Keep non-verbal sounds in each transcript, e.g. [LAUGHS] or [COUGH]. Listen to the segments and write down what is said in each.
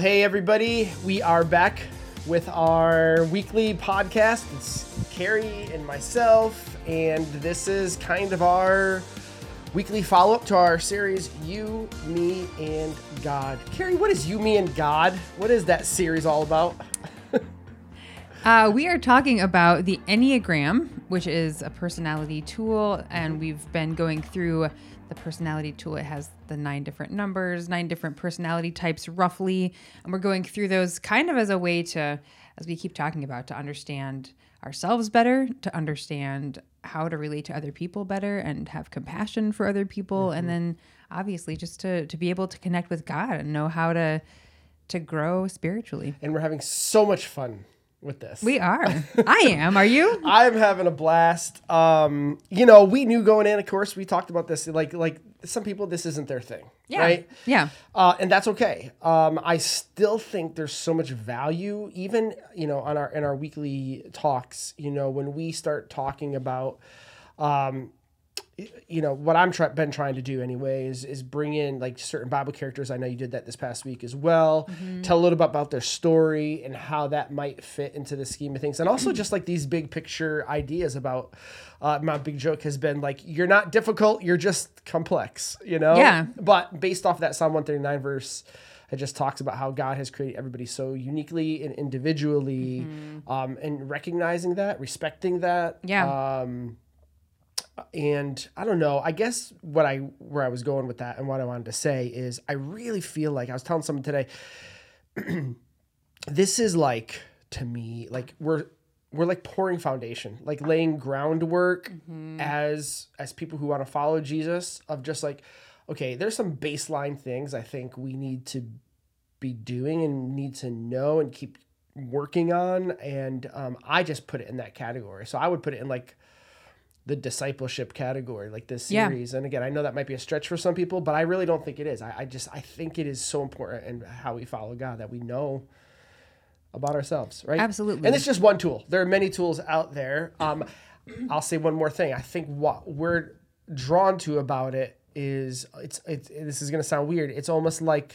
Hey, everybody. We are back with our weekly podcast. It's Carrie and myself, and this is kind of our weekly follow up to our series, You, Me, and God. Carrie, what is You, Me, and God? What is that series all about? [LAUGHS] Uh, we are talking about the Enneagram, which is a personality tool, and we've been going through the personality tool. It has the nine different numbers, nine different personality types, roughly, and we're going through those kind of as a way to, as we keep talking about, to understand ourselves better, to understand how to relate to other people better, and have compassion for other people, Mm-hmm. and then obviously just to to be able to connect with God and know how to to grow spiritually. And we're having so much fun with this. We are. I am. Are you? [LAUGHS] I'm having a blast. Um, you know, we knew going in, of course, we talked about this. Like, like some people, this isn't their thing, Yeah. right? Yeah. Uh, and that's okay. Um, I still think there's so much value, even you know, on our in our weekly talks. You know, when we start talking about, um, you know, what I'm try- been trying to do anyway is is bring in like certain Bible characters. I know you did that this past week as well. Tell a little bit about their story and how that might fit into the scheme of things, and also just like these big picture ideas about. Uh, my big joke has been like, you're not difficult, you're just complex, you know? Yeah. But based off that Psalm 139 verse, it just talks about how God has created everybody so uniquely and individually, um, and recognizing that, respecting that. Yeah. Um, and I don't know. I guess what I where I was going with that and what I wanted to say is I really feel like I was telling someone today. [CLEARS THROAT] this is like to me like we're we're like pouring foundation, like laying groundwork as as people who want to follow Jesus of just like okay, there's some baseline things I think we need to be doing and need to know and keep working on and um, I just put it in that category. So I would put it in like the discipleship category, like this Yeah. series. And again, I know that might be a stretch for some people, but I really don't think it is. I, I just I think it is so important in how we follow God that we know about ourselves, right? Absolutely. And it's just one tool. There are many tools out there. Um, I'll say one more thing. I think what we're drawn to about it is it's it's this is gonna sound weird. It's almost like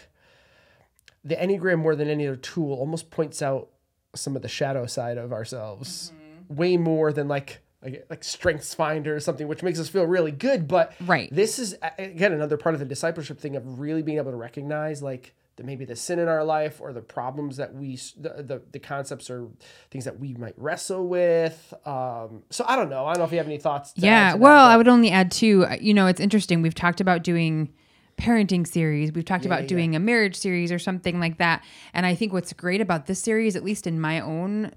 the Enneagram more than any other tool almost points out some of the shadow side of ourselves way more than like like, like strengths finder or something which makes us feel really good but Right. this is again another part of the discipleship thing of really being able to recognize like the, maybe the sin in our life or the problems that we the, the, the concepts or things that we might wrestle with um so i don't know i don't know if you have any thoughts yeah. that, Well, but- I would only add too. uh, You know, it's interesting. We've talked about doing parenting series. We've talked about yeah. doing a marriage series or something like that. And I think what's great about this series, at least in my own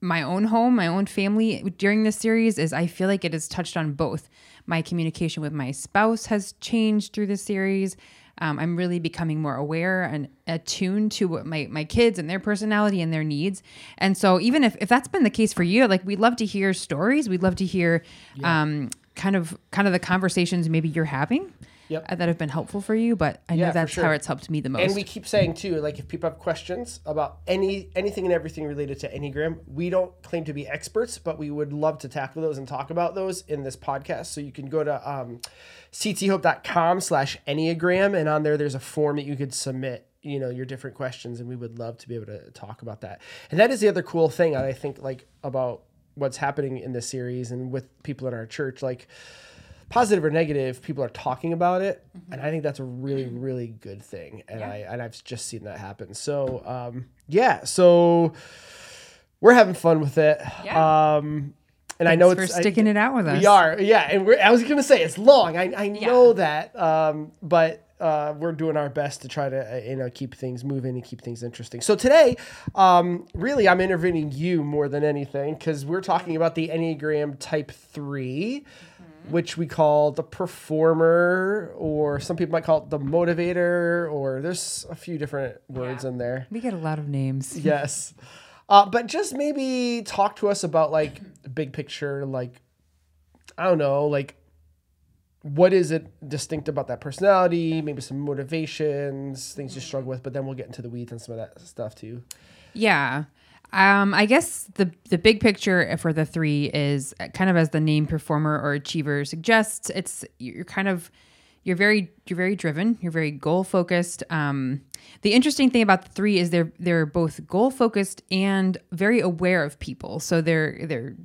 my own home, my own family during this series is I feel like it has touched on both. My communication with my spouse has changed through this series. Um, I'm really becoming more aware and attuned to what my, my kids and their personality and their needs. And so even if, if that's been the case for you, like we'd love to hear stories. We'd love to hear um, kind of kind of the conversations maybe you're having Yep. uh, that have been helpful for you. But I know Yeah, for that's sure. how it's helped me the most. And we keep saying too, like if people have questions about any anything and everything related to Enneagram, we don't claim to be experts, but we would love to tackle those and talk about those in this podcast. So you can go to um, cthope.com slash Enneagram, and on there there's a form that you could submit, you know, your different questions, and we would love to be able to talk about that. And that is the other cool thing I think like about what's happening in this series and with people in our church, like positive or negative, people are talking about it, and I think that's a really, really good thing. And I and I've just seen that happen. So um, yeah, so we're having fun with it. Yeah. Um, and I know Thanks it's for sticking it out with us. We are, yeah. And we're, I was gonna say it's long. I I know that, um, but uh, we're doing our best to try to uh, you know keep things moving and keep things interesting. So today, um, really, I'm interviewing you more than anything because we're talking about the Enneagram Type 3 which we call the performer, or some people might call it the motivator, or there's a few different words in there. We get a lot of names. [LAUGHS] Yes. Uh, but just maybe talk to us about like the big picture, like I don't know, like what is it distinct about that personality? Maybe some motivations, things you struggle with. But then we'll get into the weeds and some of that stuff too. Yeah. Um, I guess the the big picture for the three is kind of as the name performer or achiever suggests. It's you're kind of you're very you're very driven you're very goal focused um, the interesting thing about the three is they're they're both goal focused and very aware of people so they're they're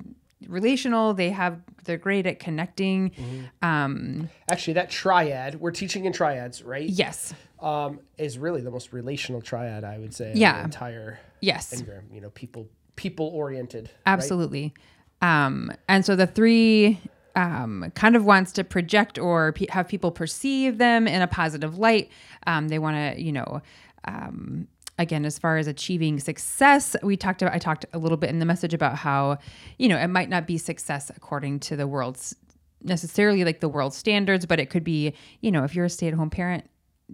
relational they have they're great at connecting Mm-hmm. um, Actually, that triad we're teaching in triads, right? yes Um, is really the most relational triad I would say. Yeah. the entire yes enneagram. You know, people people oriented. Absolutely. Um, and so the three um, kind of wants to project or pe- have people perceive them in a positive light. Um, they want to, you know, um, again, as far as achieving success, we talked about, I talked a little bit in the message about how, you know, it might not be success according to the world's necessarily like the world standards, but it could be, you know, if you're a stay at home parent,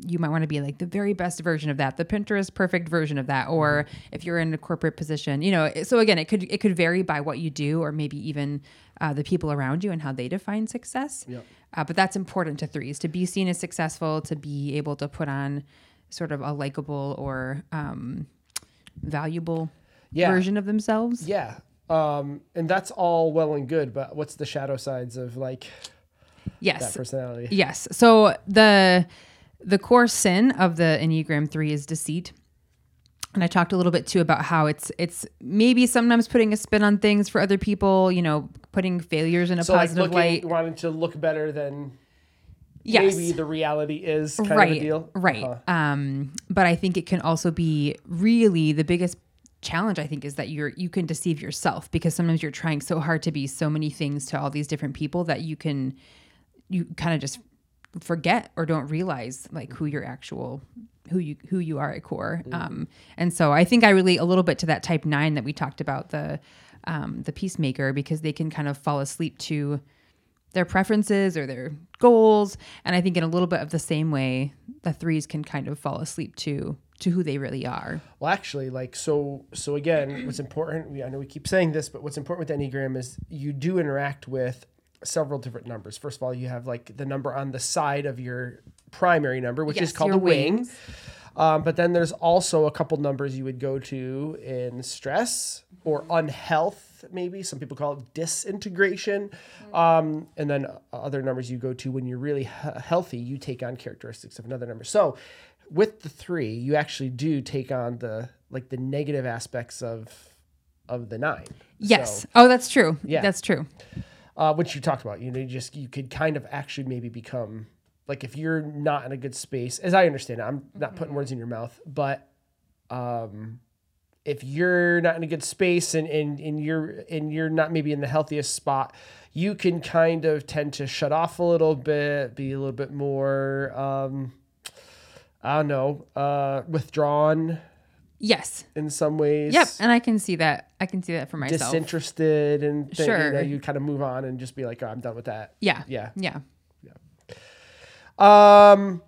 you might want to be like the very best version of that, the Pinterest perfect version of that, or if you're in a corporate position, you know. So again, it could it could vary by what you do, or maybe even uh, the people around you and how they define success. Yep. Uh, but that's important to threes to be seen as successful, to be able to put on sort of a likable or um, valuable Yeah. version of themselves. Yeah. Um, and that's all well and good, but what's the shadow sides of like yes, that personality? Yes. So the the core sin of the Enneagram 3 is deceit. And I talked a little bit too about how it's it's maybe sometimes putting a spin on things for other people, you know, putting failures in a So like positive looking, light. wanting to look better than Yes. maybe the reality is kind right. of a deal. Right. Uh-huh. Um, but I think it can also be really the biggest challenge I think is that you're you can deceive yourself because sometimes you're trying so hard to be so many things to all these different people that you can you kind of just forget or don't realize like who your actual who you who you are at core. Um, and so I think I relate a little bit to that type nine that we talked about the um, the peacemaker because they can kind of fall asleep to their preferences or their goals. And I think in a little bit of the same way, the threes can kind of fall asleep to to who they really are. Well, actually, like so. So again, what's important? We, I know we keep saying this, but what's important with Enneagram is you do interact with several different numbers. First of all, you have like the number on the side of your primary number, which is called the wing. wings. Um, but then there's also a couple numbers you would go to in stress or unhealth, maybe. Some people call it disintegration. Um, and then other numbers you go to when you're really he- healthy, you take on characteristics of another number. So with the three, you actually do take on the like the negative aspects of of the nine. Yes. So, oh, that's true. Yeah. That's true. Uh, which you talked about. You know, you just you could kind of actually maybe become like if you're not in a good space, as I understand it. I'm not putting words in your mouth, but um, if you're not in a good space and, and and you're and you're not maybe in the healthiest spot, you can kind of tend to shut off a little bit, be a little bit more. Um, I don't know, uh, withdrawn Yes. in some ways. Yep. And I can see that. I can see that for myself. Disinterested and thing, Sure. you, know, you kind of move on and just be like, oh, I'm done with that. yeah. Yeah. Yeah. Um,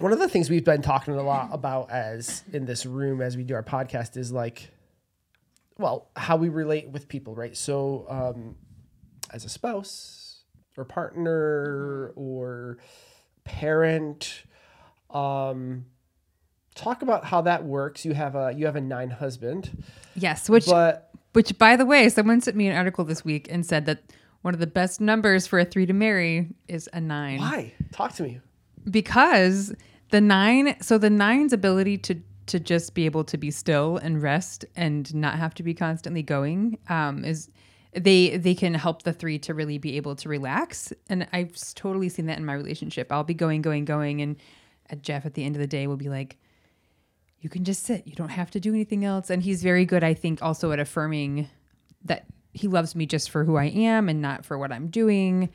one of the things we've been talking a lot about as in this room as we do our podcast is like, well, how we relate with people, right? So, um, as a spouse or partner or parent, um, talk about how that works. You have a you have a nine husband, Yes. Which but which by the way, someone sent me an article this week and said that one of the best numbers for a three to marry is a nine. why? Talk to me. because the nine so the nine's ability to to just be able to be still and rest and not have to be constantly going um, is they they can help the three to really be able to relax and i've totally seen that in my relationship i'll be going going going and jeff at the end of the day will be like you can just sit. You don't have to do anything else. And he's very good i think also at affirming that he loves me just for who i am and not for what i'm doing.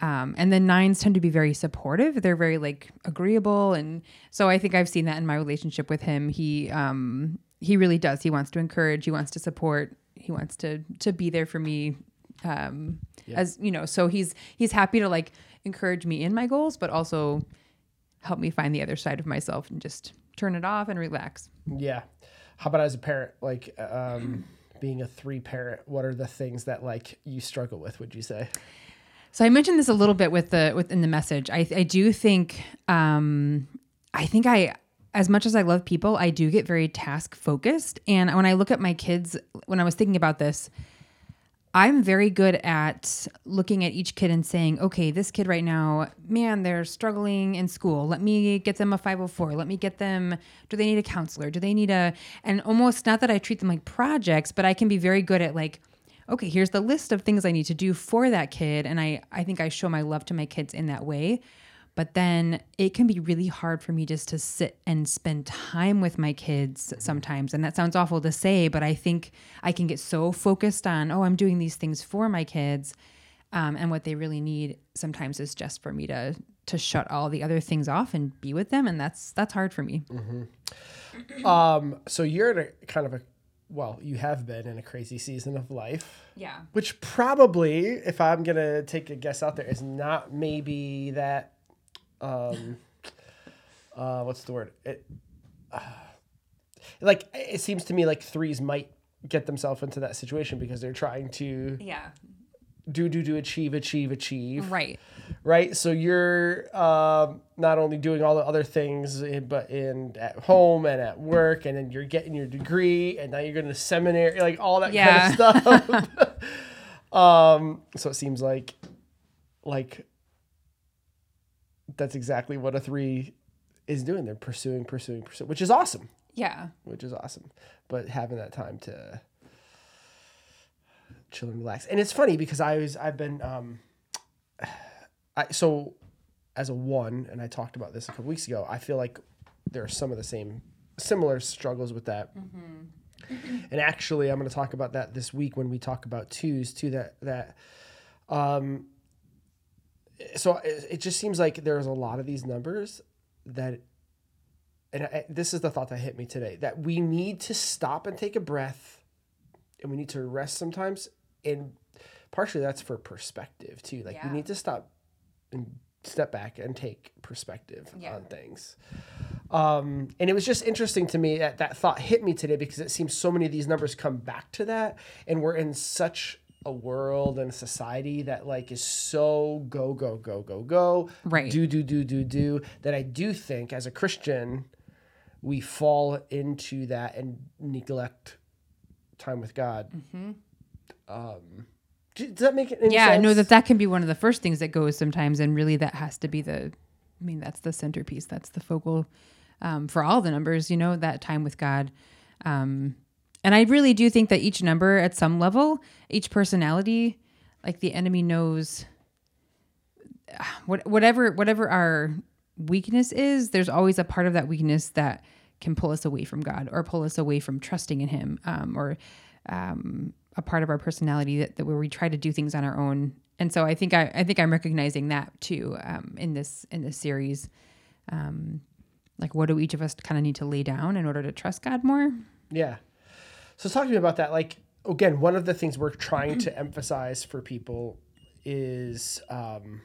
Um, and then nines tend to be very supportive. They're very like agreeable. And so i think i've seen that in my relationship with him. He um, he really does. He wants to encourage. He wants to support. He wants to to be there for me um, as you know so he's he's happy to like encourage me in my goals but also help me find the other side of myself and just turn it off and relax Yeah. How about as a parent, like um, [CLEARS THROAT] being a three parent? What are the things that like you struggle with? Would you say? So I mentioned this a little bit with the within the message. I I do think um I think I as much as I love people, I do get very task focused. And when I look at my kids, when I was thinking about this, I'm very good at looking at each kid and saying, okay, this kid right now, man, they're struggling in school. Let me get them a 504. Let me get them, do they need a counselor? Do they need a, and almost not that I treat them like projects, but I can be very good at like, okay, here's the list of things I need to do for that kid. And I, I think I show my love to my kids in that way. But then it can be really hard for me just to sit and spend time with my kids sometimes. And that sounds awful to say, but I think I can get so focused on, oh, I'm doing these things for my kids. Um, and what they really need sometimes is just for me to to shut all the other things off and be with them and that's that's hard for me [CLEARS THROAT] Um, so you're in a kind of a well, you have been in a crazy season of life. yeah Which probably, if I'm gonna take a guess out there, is not maybe that um [LAUGHS] uh what's the word? It uh, like it seems to me like threes might get themselves into that situation because they're trying to yeah. do do do achieve achieve achieve. Right. Right? So you're um, not only doing all the other things in, but in at home and at work and then you're getting your degree and now you're going to seminary like all that Yeah. kind of stuff. [LAUGHS] Um, so it seems like like that's exactly what a three is doing they're pursuing pursuing pursuing which is awesome yeah which is awesome. But having that time to chill and relax, and it's funny because I was I've been um, I so as a one, and I talked about this a couple weeks ago. I feel like there are some of the same similar struggles with that. And actually, I'm going to talk about that this week when we talk about twos too. That that um, so it, it just seems like there's a lot of these numbers that and I, this is the thought that hit me today that we need to stop and take a breath and we need to rest sometimes and partially that's for perspective too like Yeah. we need to stop and step back and take perspective Yeah. on things um, and it was just interesting to me that that thought hit me today because it seems so many of these numbers come back to that and we're in such a world and a society that like is so go go go go go Right. do do do do do that I do think as a Christian we fall into that and neglect time with God. Um, does that make any Mm-hmm. yeah sense? no that that can be one of the first things that goes sometimes and really that has to be the i mean that's the centerpiece that's the focal um, for all the numbers you know that time with god um, and i really do think that each number at some level each personality like the enemy knows what, whatever whatever our weakness is there's always a part of that weakness that can pull us away from god or pull us away from trusting in him um, or um, a part of our personality that, that where we try to do things on our own. And so i think i, I think i'm recognizing that too um, in this in this series. Um, like what do each of us kind of need to lay down in order to trust god more? Yeah. So talk to me about that. Like again, one of the things we're trying to emphasize for people is um,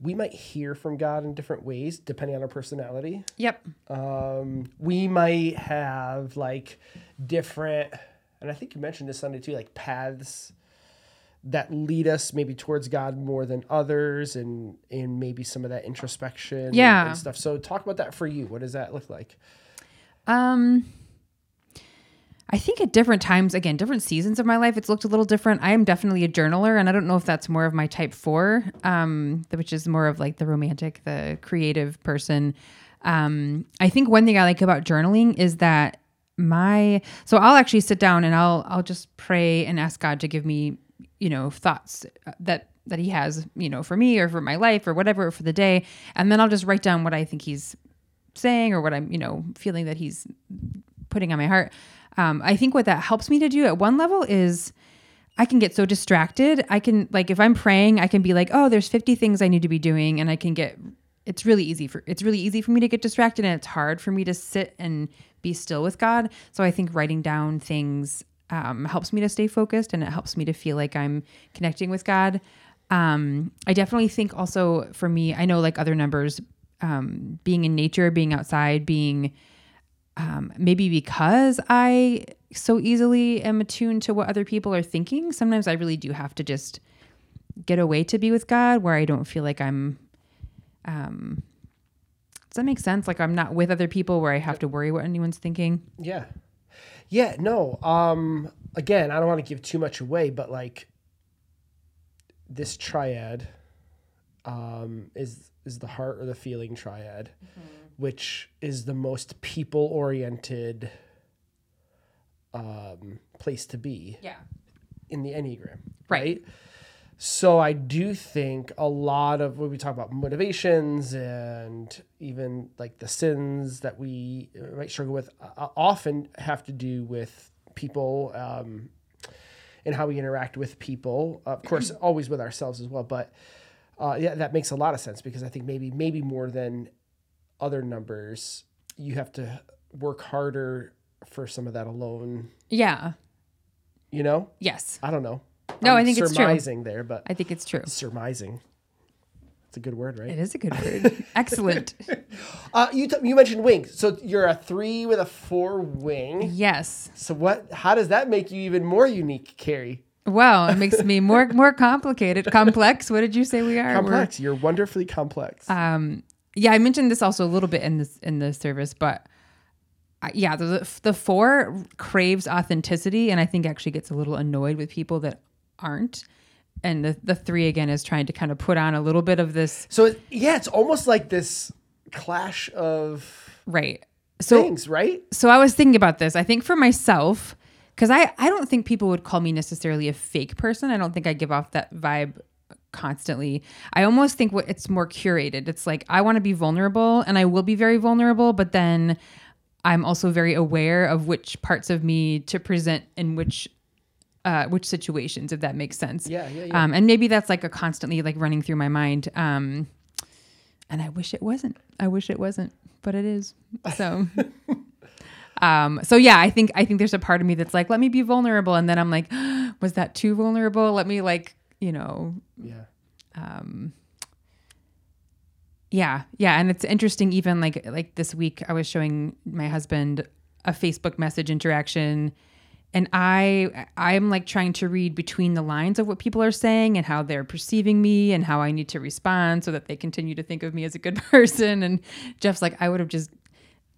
we might hear from God in different ways depending on our personality. yep Um, we might have like different, and I think you mentioned this Sunday too, like paths that lead us maybe towards God more than others, and and maybe some of that introspection, and- Yeah. and stuff. So talk about that for you. What does that look like? Um, I think at different times, again, different seasons of my life, it's looked a little different. I am definitely a journaler, and I don't know if that's more of my type four, um, which is more of like the romantic, the creative person. Um, I think one thing I like about journaling is that my so I'll actually sit down and I'll I'll just pray and ask God to give me, you know, thoughts that that He has, you know, for me or for my life or whatever for the day, and then I'll just write down what I think He's saying or what I'm, you know, feeling that He's putting on my heart. Um, I think what that helps me to do at one level is I can get so distracted. I can like if I'm praying, I can be like, oh, there's 50 things I need to be doing, and I can get. It's really easy for it's really easy for me to get distracted, and it's hard for me to sit and be still with God. So I think writing down things um, helps me to stay focused, and it helps me to feel like I'm connecting with God. Um, I definitely think also for me, I know like other numbers, um, being in nature, being outside, being um, maybe because I so easily am attuned to what other people are thinking, sometimes I really do have to just get away to be with God where I don't feel like I'm um does that make sense? Like I'm not with other people where I have to worry what anyone's thinking. Yeah. Yeah, no. Um again, I don't want to give too much away, but like this triad um, is is the heart or the feeling triad, which is the most people oriented um, place to be Yeah. in the Enneagram. Right. Right. So I do think a lot of when we talk about motivations and even like the sins that we might struggle with uh, often have to do with people um, and how we interact with people. Of course, always with ourselves as well. But uh, yeah, that makes a lot of sense because I think maybe maybe more than other numbers, you have to work harder for some of that alone. Yeah. You know, Yes. I don't know. No, I'm I think it's true. surmising there, but I think it's true. surmising. It's a good word, right? It is a good word. [LAUGHS] Excellent. [LAUGHS] Uh, you t- you mentioned wings, so you're a three with a four wing. Yes. So what? How does that make you even more unique, Carrie? Well, it makes me more [LAUGHS] more complicated, complex. What did you say we are? We're- Complex. You're wonderfully complex. um yeah i mentioned this also a little bit in this in the service but uh, yeah the, the four craves authenticity and i think actually gets a little annoyed with people that aren't and the, the three again is trying to kind of put on a little bit of this so it- yeah, it's almost like this clash of right so things, right? so i was thinking about this i think for myself because I, I don't think people would call me necessarily a fake person. I don't think i give off that vibe constantly. I almost think what it's more curated. It's like i want to be vulnerable and i will be very vulnerable but then i'm also very aware of which parts of me to present in which uh, which situations if that makes sense. Yeah, yeah, yeah. um, and maybe that's like a constantly like running through my mind um, and i wish it wasn't. I wish it wasn't but it is so [LAUGHS] um so yeah i think i think there's a part of me that's like let me be vulnerable. And then i'm like [GASPS] was that too vulnerable? Let me like you know Yeah. um, yeah yeah. And it's interesting even like like this week i was showing my husband a facebook message interaction. And i i'm like trying to read between the lines of what people are saying and how they're perceiving me and how i need to respond so that they continue to think of me as a good [LAUGHS] person. And jeff's like i would have just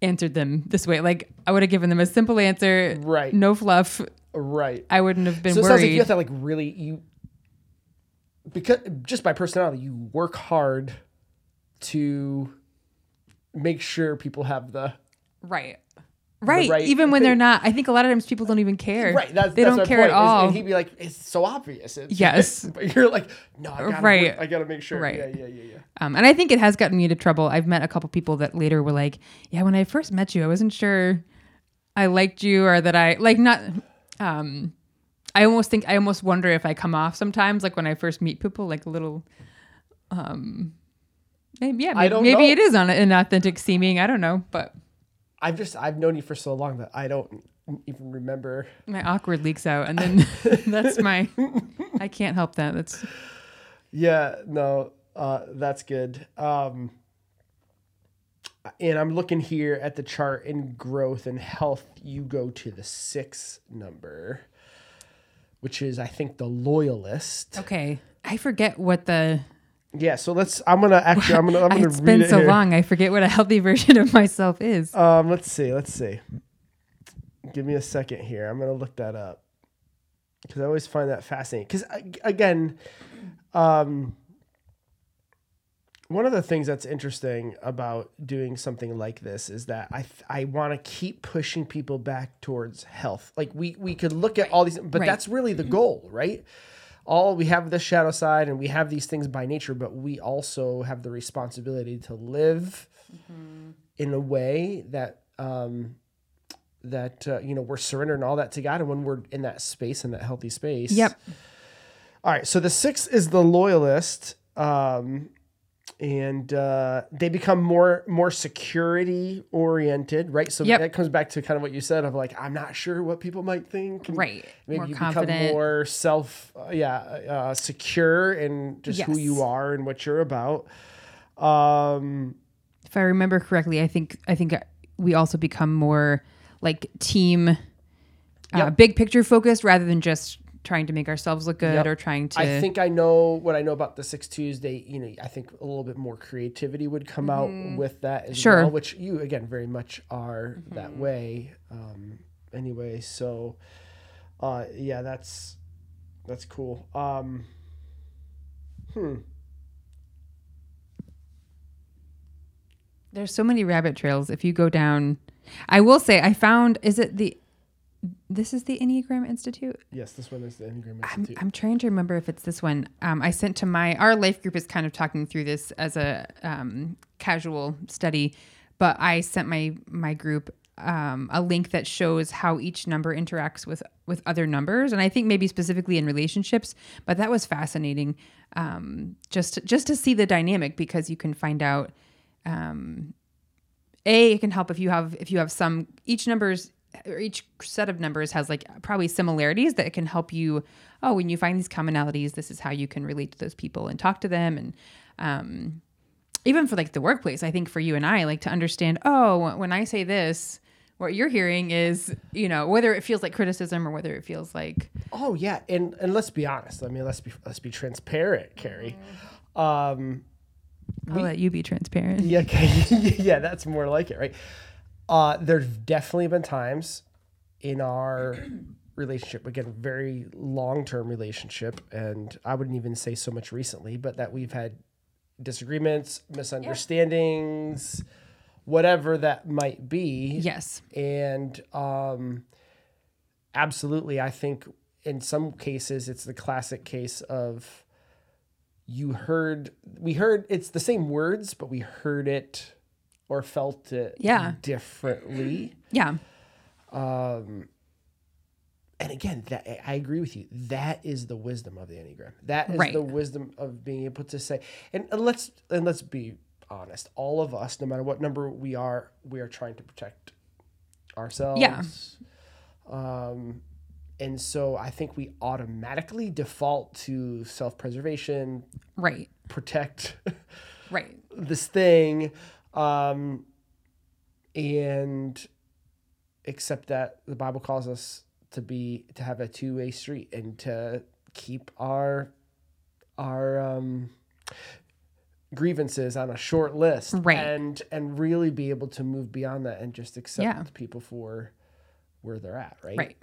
answered them this way like i would have given them a simple answer Right. no fluff Right. i wouldn't have been So it worried sounds like you have to like really you because just by personality, you work hard to make sure people have the right right, right even when thing. they're not i think a lot of times people don't even care right. That's they that's don't care point, at all and he'd be like, "It's so obvious." It's- [LAUGHS] Yes. but you're like, "No, I gotta Right. work- I gotta make sure." Right. Yeah, yeah, yeah, yeah. Um, and I think it has gotten me into trouble. I've met a couple people that later were like, "Yeah, when I first met you, I wasn't sure I liked you or that I like not." Um, I almost think I almost wonder if I come off sometimes like when I first meet people like a little. Um, maybe yeah, I maybe, don't maybe it is on inauthentic seeming. I don't know, but I've just I've known you for so long that I don't even remember. my awkward leaks out, and then [LAUGHS] that's my. I can't help that. That's Yeah, no, uh, that's good. Um, and I'm looking here at the chart in growth and health. You go to the six number, which is I think the loyalist. okay. I forget what the. Yeah, so let's. I'm gonna actually. I'm gonna. I'm [LAUGHS] gonna It's been it so here. long. I forget what a healthy [LAUGHS] version of myself is. Um, let's see. Let's see. Give me a second here. I'm gonna look that up because I always find that fascinating. Because again, um, one of the things that's interesting about doing something like this is that I I want to keep pushing people back towards health. Like we we could look at all these, but Right. that's really the goal, right? All we have the shadow side and we have these things by nature but we also have the responsibility to live in a way that um that uh, you know we're surrendering all that to god. And when we're in that space in that healthy space Yep. all right. So the six is the loyalist. Um and uh, they become more more security oriented, right? So Yep. that comes back to kind of what you said of like I'm not sure what people might think, and Right. Maybe More you confident. become more self, uh, yeah, uh, secure in just who you are and what you're about. Um, if I remember correctly, I think I think we also become more like team, uh, Yep. big picture focused rather than just trying to make ourselves look good Yep. or trying to. I think I know what I know about the six twos. They, you know, I think a little bit more creativity would come out with that as Mm-hmm. Sure. Mm-hmm. well, which you again very much are that way. Um, anyway, so Uh, yeah, that's that's cool. Um, hmm. There's so many rabbit trails if you go down. I will say I found is it the this is the Enneagram Institute? Yes, this one is the Enneagram I'm, Institute. I'm trying to remember if it's this one. Um, I sent to my our life group is kind of talking through this as a um, casual study, but I sent my my group um, a link that shows how each number interacts with with other numbers, and I think maybe specifically in relationships. But that was fascinating, um, just just to see the dynamic because you can find out. Um, a it can help if you have if you have some each numbers or each set of numbers has like probably similarities that can help you oh when you find these commonalities this is how you can relate to those people and talk to them and um, even for like the workplace i think for you and i like to understand oh when i say this what you're hearing is you know whether it feels like criticism or whether it feels like oh yeah, and and let's be honest. I mean, let's be let's be transparent, Carrie. Um, i'll let you be transparent yeah, okay. [LAUGHS] yeah, that's more like it, right? Uh, there's definitely been times in our [CLEARS THROAT] relationship, again, very long term relationship, and I wouldn't even say so much recently, but that we've had disagreements, misunderstandings, whatever that might be. yes And um, absolutely, I think in some cases it's the classic case of you heard, we heard it's the same words, but we heard it or felt it Yeah. differently. yeah Um, And again, that I agree with you. That is the wisdom of the Enneagram. That is Right. the wisdom of being able to say, and, and let's and let's be honest. All of us, no matter what number we are, we are trying to protect ourselves. Yeah. Um, and so I think we automatically default to self-preservation, right protect right [LAUGHS] this thing, um, and accept that the Bible calls us to be to have a two-way street and to keep our our um, grievances on a short list, Right. And and really be able to move beyond that and just accept Yeah. people for where they're at, right? Right.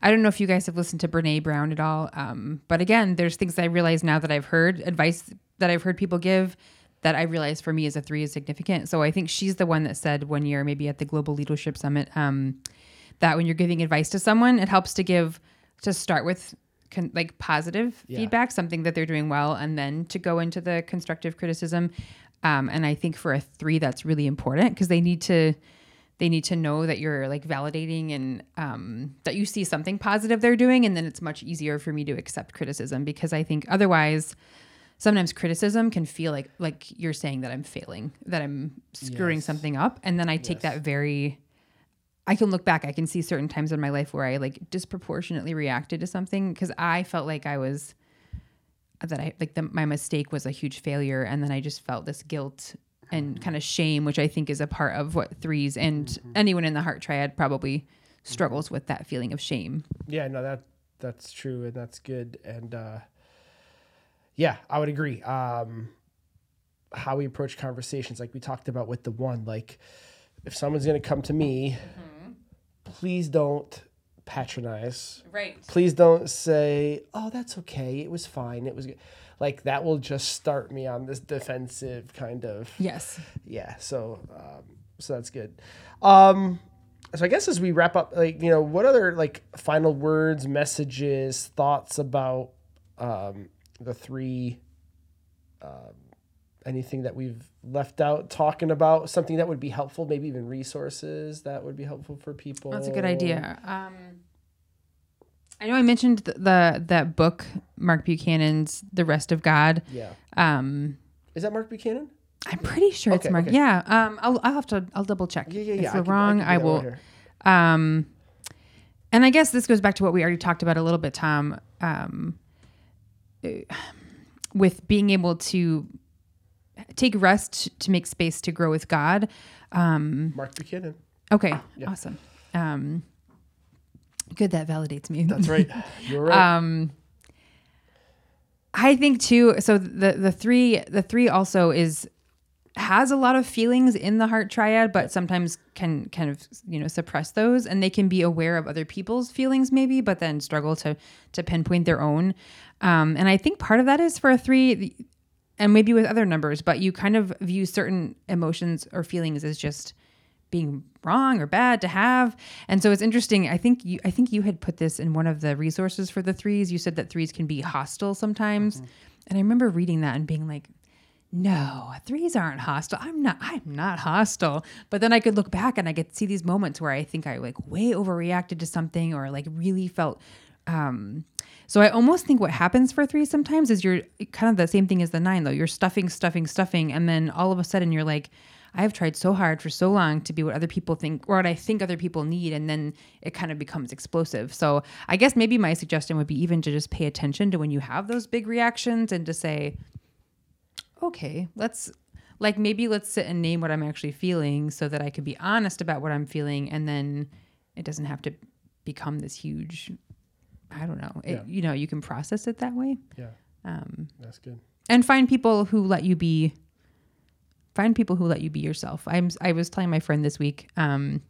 I don't know if you guys have listened to Brene Brown at all, um, but again, there's things that I realize now that I've heard advice that I've heard people give that I realized for me as a three is significant. So I think she's the one that said one year, maybe at the Global Leadership Summit, um, that when you're giving advice to someone, it helps to give to start with con- like positive Yeah. feedback, something that they're doing well, and then to go into the constructive criticism. Um, and I think for a three, that's really important because they need to they need to know that you're like validating and um, that you see something positive they're doing and then it's much easier for me to accept criticism because i think otherwise sometimes criticism can feel like like you're saying that i'm failing that i'm screwing Yes. something up and then i take Yes. that very i can look back i can see certain times in my life where i like disproportionately reacted to something because i felt like i was that i like the, my mistake was a huge failure and then i just felt this guilt and kind of shame which i think is a part of what threes and anyone in the heart triad probably struggles with that feeling of shame Yeah, no, that that's true and that's good. And uh, yeah, I would agree. Um, how we approach conversations, like we talked about with the one, like if someone's gonna come to me, please don't patronize. right Please don't say, "Oh, that's okay. It was fine. It was good." Like that will just start me on this defensive kind of yes yeah so um, so that's good um so i guess as we wrap up like you know what other like final words messages thoughts about um the three um anything that we've left out talking about something that would be helpful maybe even resources that would be helpful for people That's a good idea. Um, I know I mentioned the, the that book, Mark Buchanan's "The Rest of God." yeah Um, is that mark buchanan I'm pretty sure it's Mark. okay. Yeah. Um, I'll, I'll have to. I'll double check. yeah yeah yeah. If yeah we're could- wrong, could I, do that will. later. Um, and I guess this goes back to what we already talked about a little bit, Tom. Um, [SIGHS] with being able to take rest to make space to grow with God. Um, mark buchanan okay. Awesome. Um, good. That validates me. that's right [LAUGHS] you're right Um, I think too. So the the three the three also is has a lot of feelings in the heart triad, but sometimes can kind of you know suppress those, and they can be aware of other people's feelings maybe, but then struggle to to pinpoint their own. Um, and I think part of that is for a three, and maybe with other numbers, but you kind of view certain emotions or feelings as just being wrong or bad to have. And so it's interesting. I think you I think you had put this in one of the resources for the threes. You said that threes can be hostile sometimes. And I remember reading that and being like, no, threes aren't hostile. I'm not I'm not hostile. But then I could look back and I could see these moments where I think I like way overreacted to something or like really felt um so I almost think what happens for three sometimes is you're kind of the same thing as the nine though. You're stuffing, stuffing, stuffing, and then all of a sudden you're like, I've tried so hard for so long to be what other people think or what I think other people need, and then it kind of becomes explosive. So I guess maybe my suggestion would be even to just pay attention to when you have those big reactions and to say, okay, let's like maybe let's sit and name what I'm actually feeling so that I can be honest about what I'm feeling and then it doesn't have to become this huge I don't know. It, Yeah. You know, you can process it that way. Yeah, Um, that's good. and find people who let you be find people who let you be yourself i'm i was telling my friend this week um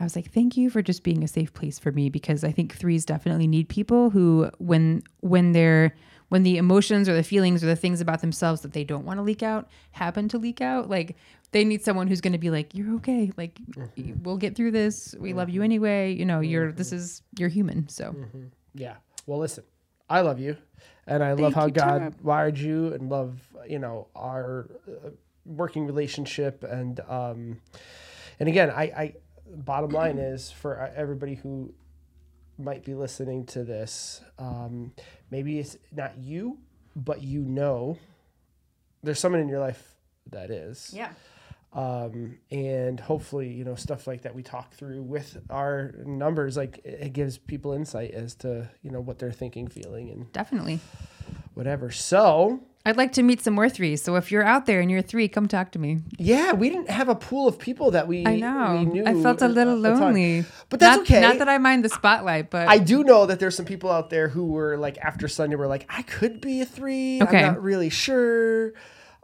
i was like thank you for just being a safe place for me because i think threes definitely need people who when when they're when the emotions or the feelings or the things about themselves that they don't want to leak out happen to leak out like they need someone who's going to be like you're okay like we'll get through this we love you anyway you know you're this is you're human so. Yeah. Well, listen, I love you, and I love how God Tom. wired you, and love you know our uh, working relationship, and um, and again, I, I bottom line is for uh, everybody who might be listening to this, um, maybe it's not you, but you know, there's someone in your life that is. Yeah. Um, and hopefully you know stuff like that we talk through with our numbers like it it gives people insight as to you know what they're thinking feeling and definitely. whatever. So I'd like to meet some more threes. So if you're out there and you're a three, come talk to me. yeah we didn't have a pool of people that we I know. we knew I felt a little lonely. but that's not, okay Not that I mind the spotlight, but I do know that there's some people out there who were like after Sunday were like I could be a three Okay. I'm not really sure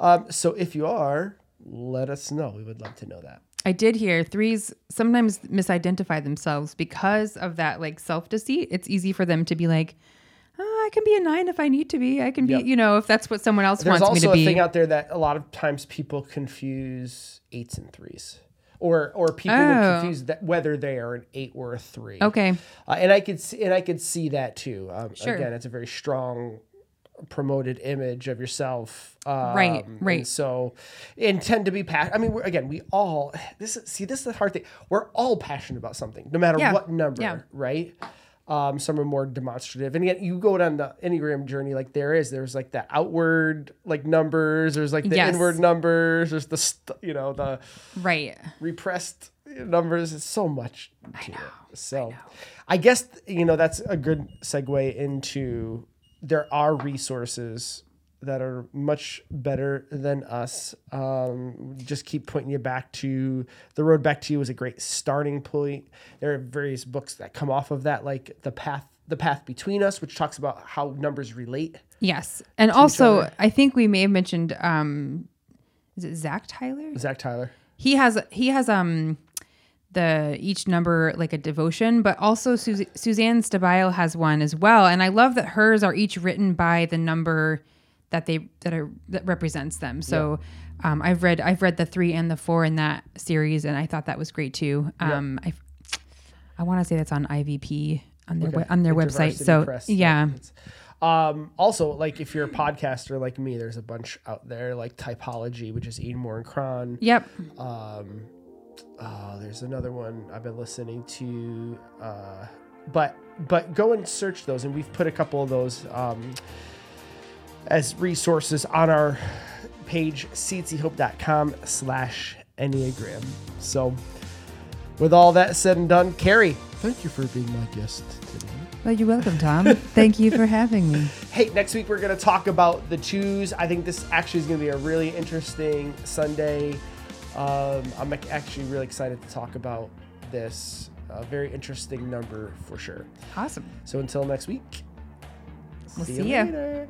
um, so if you are let us know we would love to know that I did hear threes sometimes misidentify themselves because of that like self deceit. It's easy for them to be like, I can be a nine if I need to be. I can be, Yep. you know, if that's what someone else There's wants me to be. There's also a thing out there that a lot of times people confuse eights and threes, or or people would Oh. confuse that whether they are an eight or a three. okay. uh, and I could see, and I could see that too. Um, Sure. Again, it's a very strong promoted image of yourself. Um, Right, and right. so, and tend to be passionate. I mean, we're, again, we all this is, see this is the hard thing. We're all passionate about something, no matter Yeah, what number, yeah. right? Um, some are more demonstrative, and yet you go down the enneagram journey. Like there is, there's like the outward like numbers. There's like the Yes. inward numbers. There's the st- you know the Right. repressed numbers. It's so much to it. So I, guess you know that's a good segue into there are resources that are much better than us. Um, just keep pointing you back to the road back to you is a great starting point. There are various books that come off of that, like the path the path between us, which talks about how numbers relate. Yes. And also. I think we may have mentioned, um, is it Zach Tyler? Zach Tyler. he has he has um the each number like a devotion but also Sus- suzanne stabile has one as well and i love that hers are each written by the number that they that are that represents them. So um, i've read i've read the three and the four in that series and i thought that was great too. Um i i want to say that's on ivp on their we- on their website so Press, yeah. Um, also, like if you're a podcaster like me, there's a bunch out there like Typology, which is Ian Morgan Cron. yep. Um, oh, there's another one I've been listening to. Uh, but but go and search those, and we've put a couple of those um, as resources on our page, cthope.com slash enneagram. So, with all that said and done, Carrie, thank you for being my guest today. well you're welcome tom thank you for having me [LAUGHS] Hey, next week we're going to talk about the twos. I think this actually is going to be a really interesting Sunday. Um, I'm actually really excited to talk about this. A very interesting number for sure. awesome So until next week, We'll you see ya. later.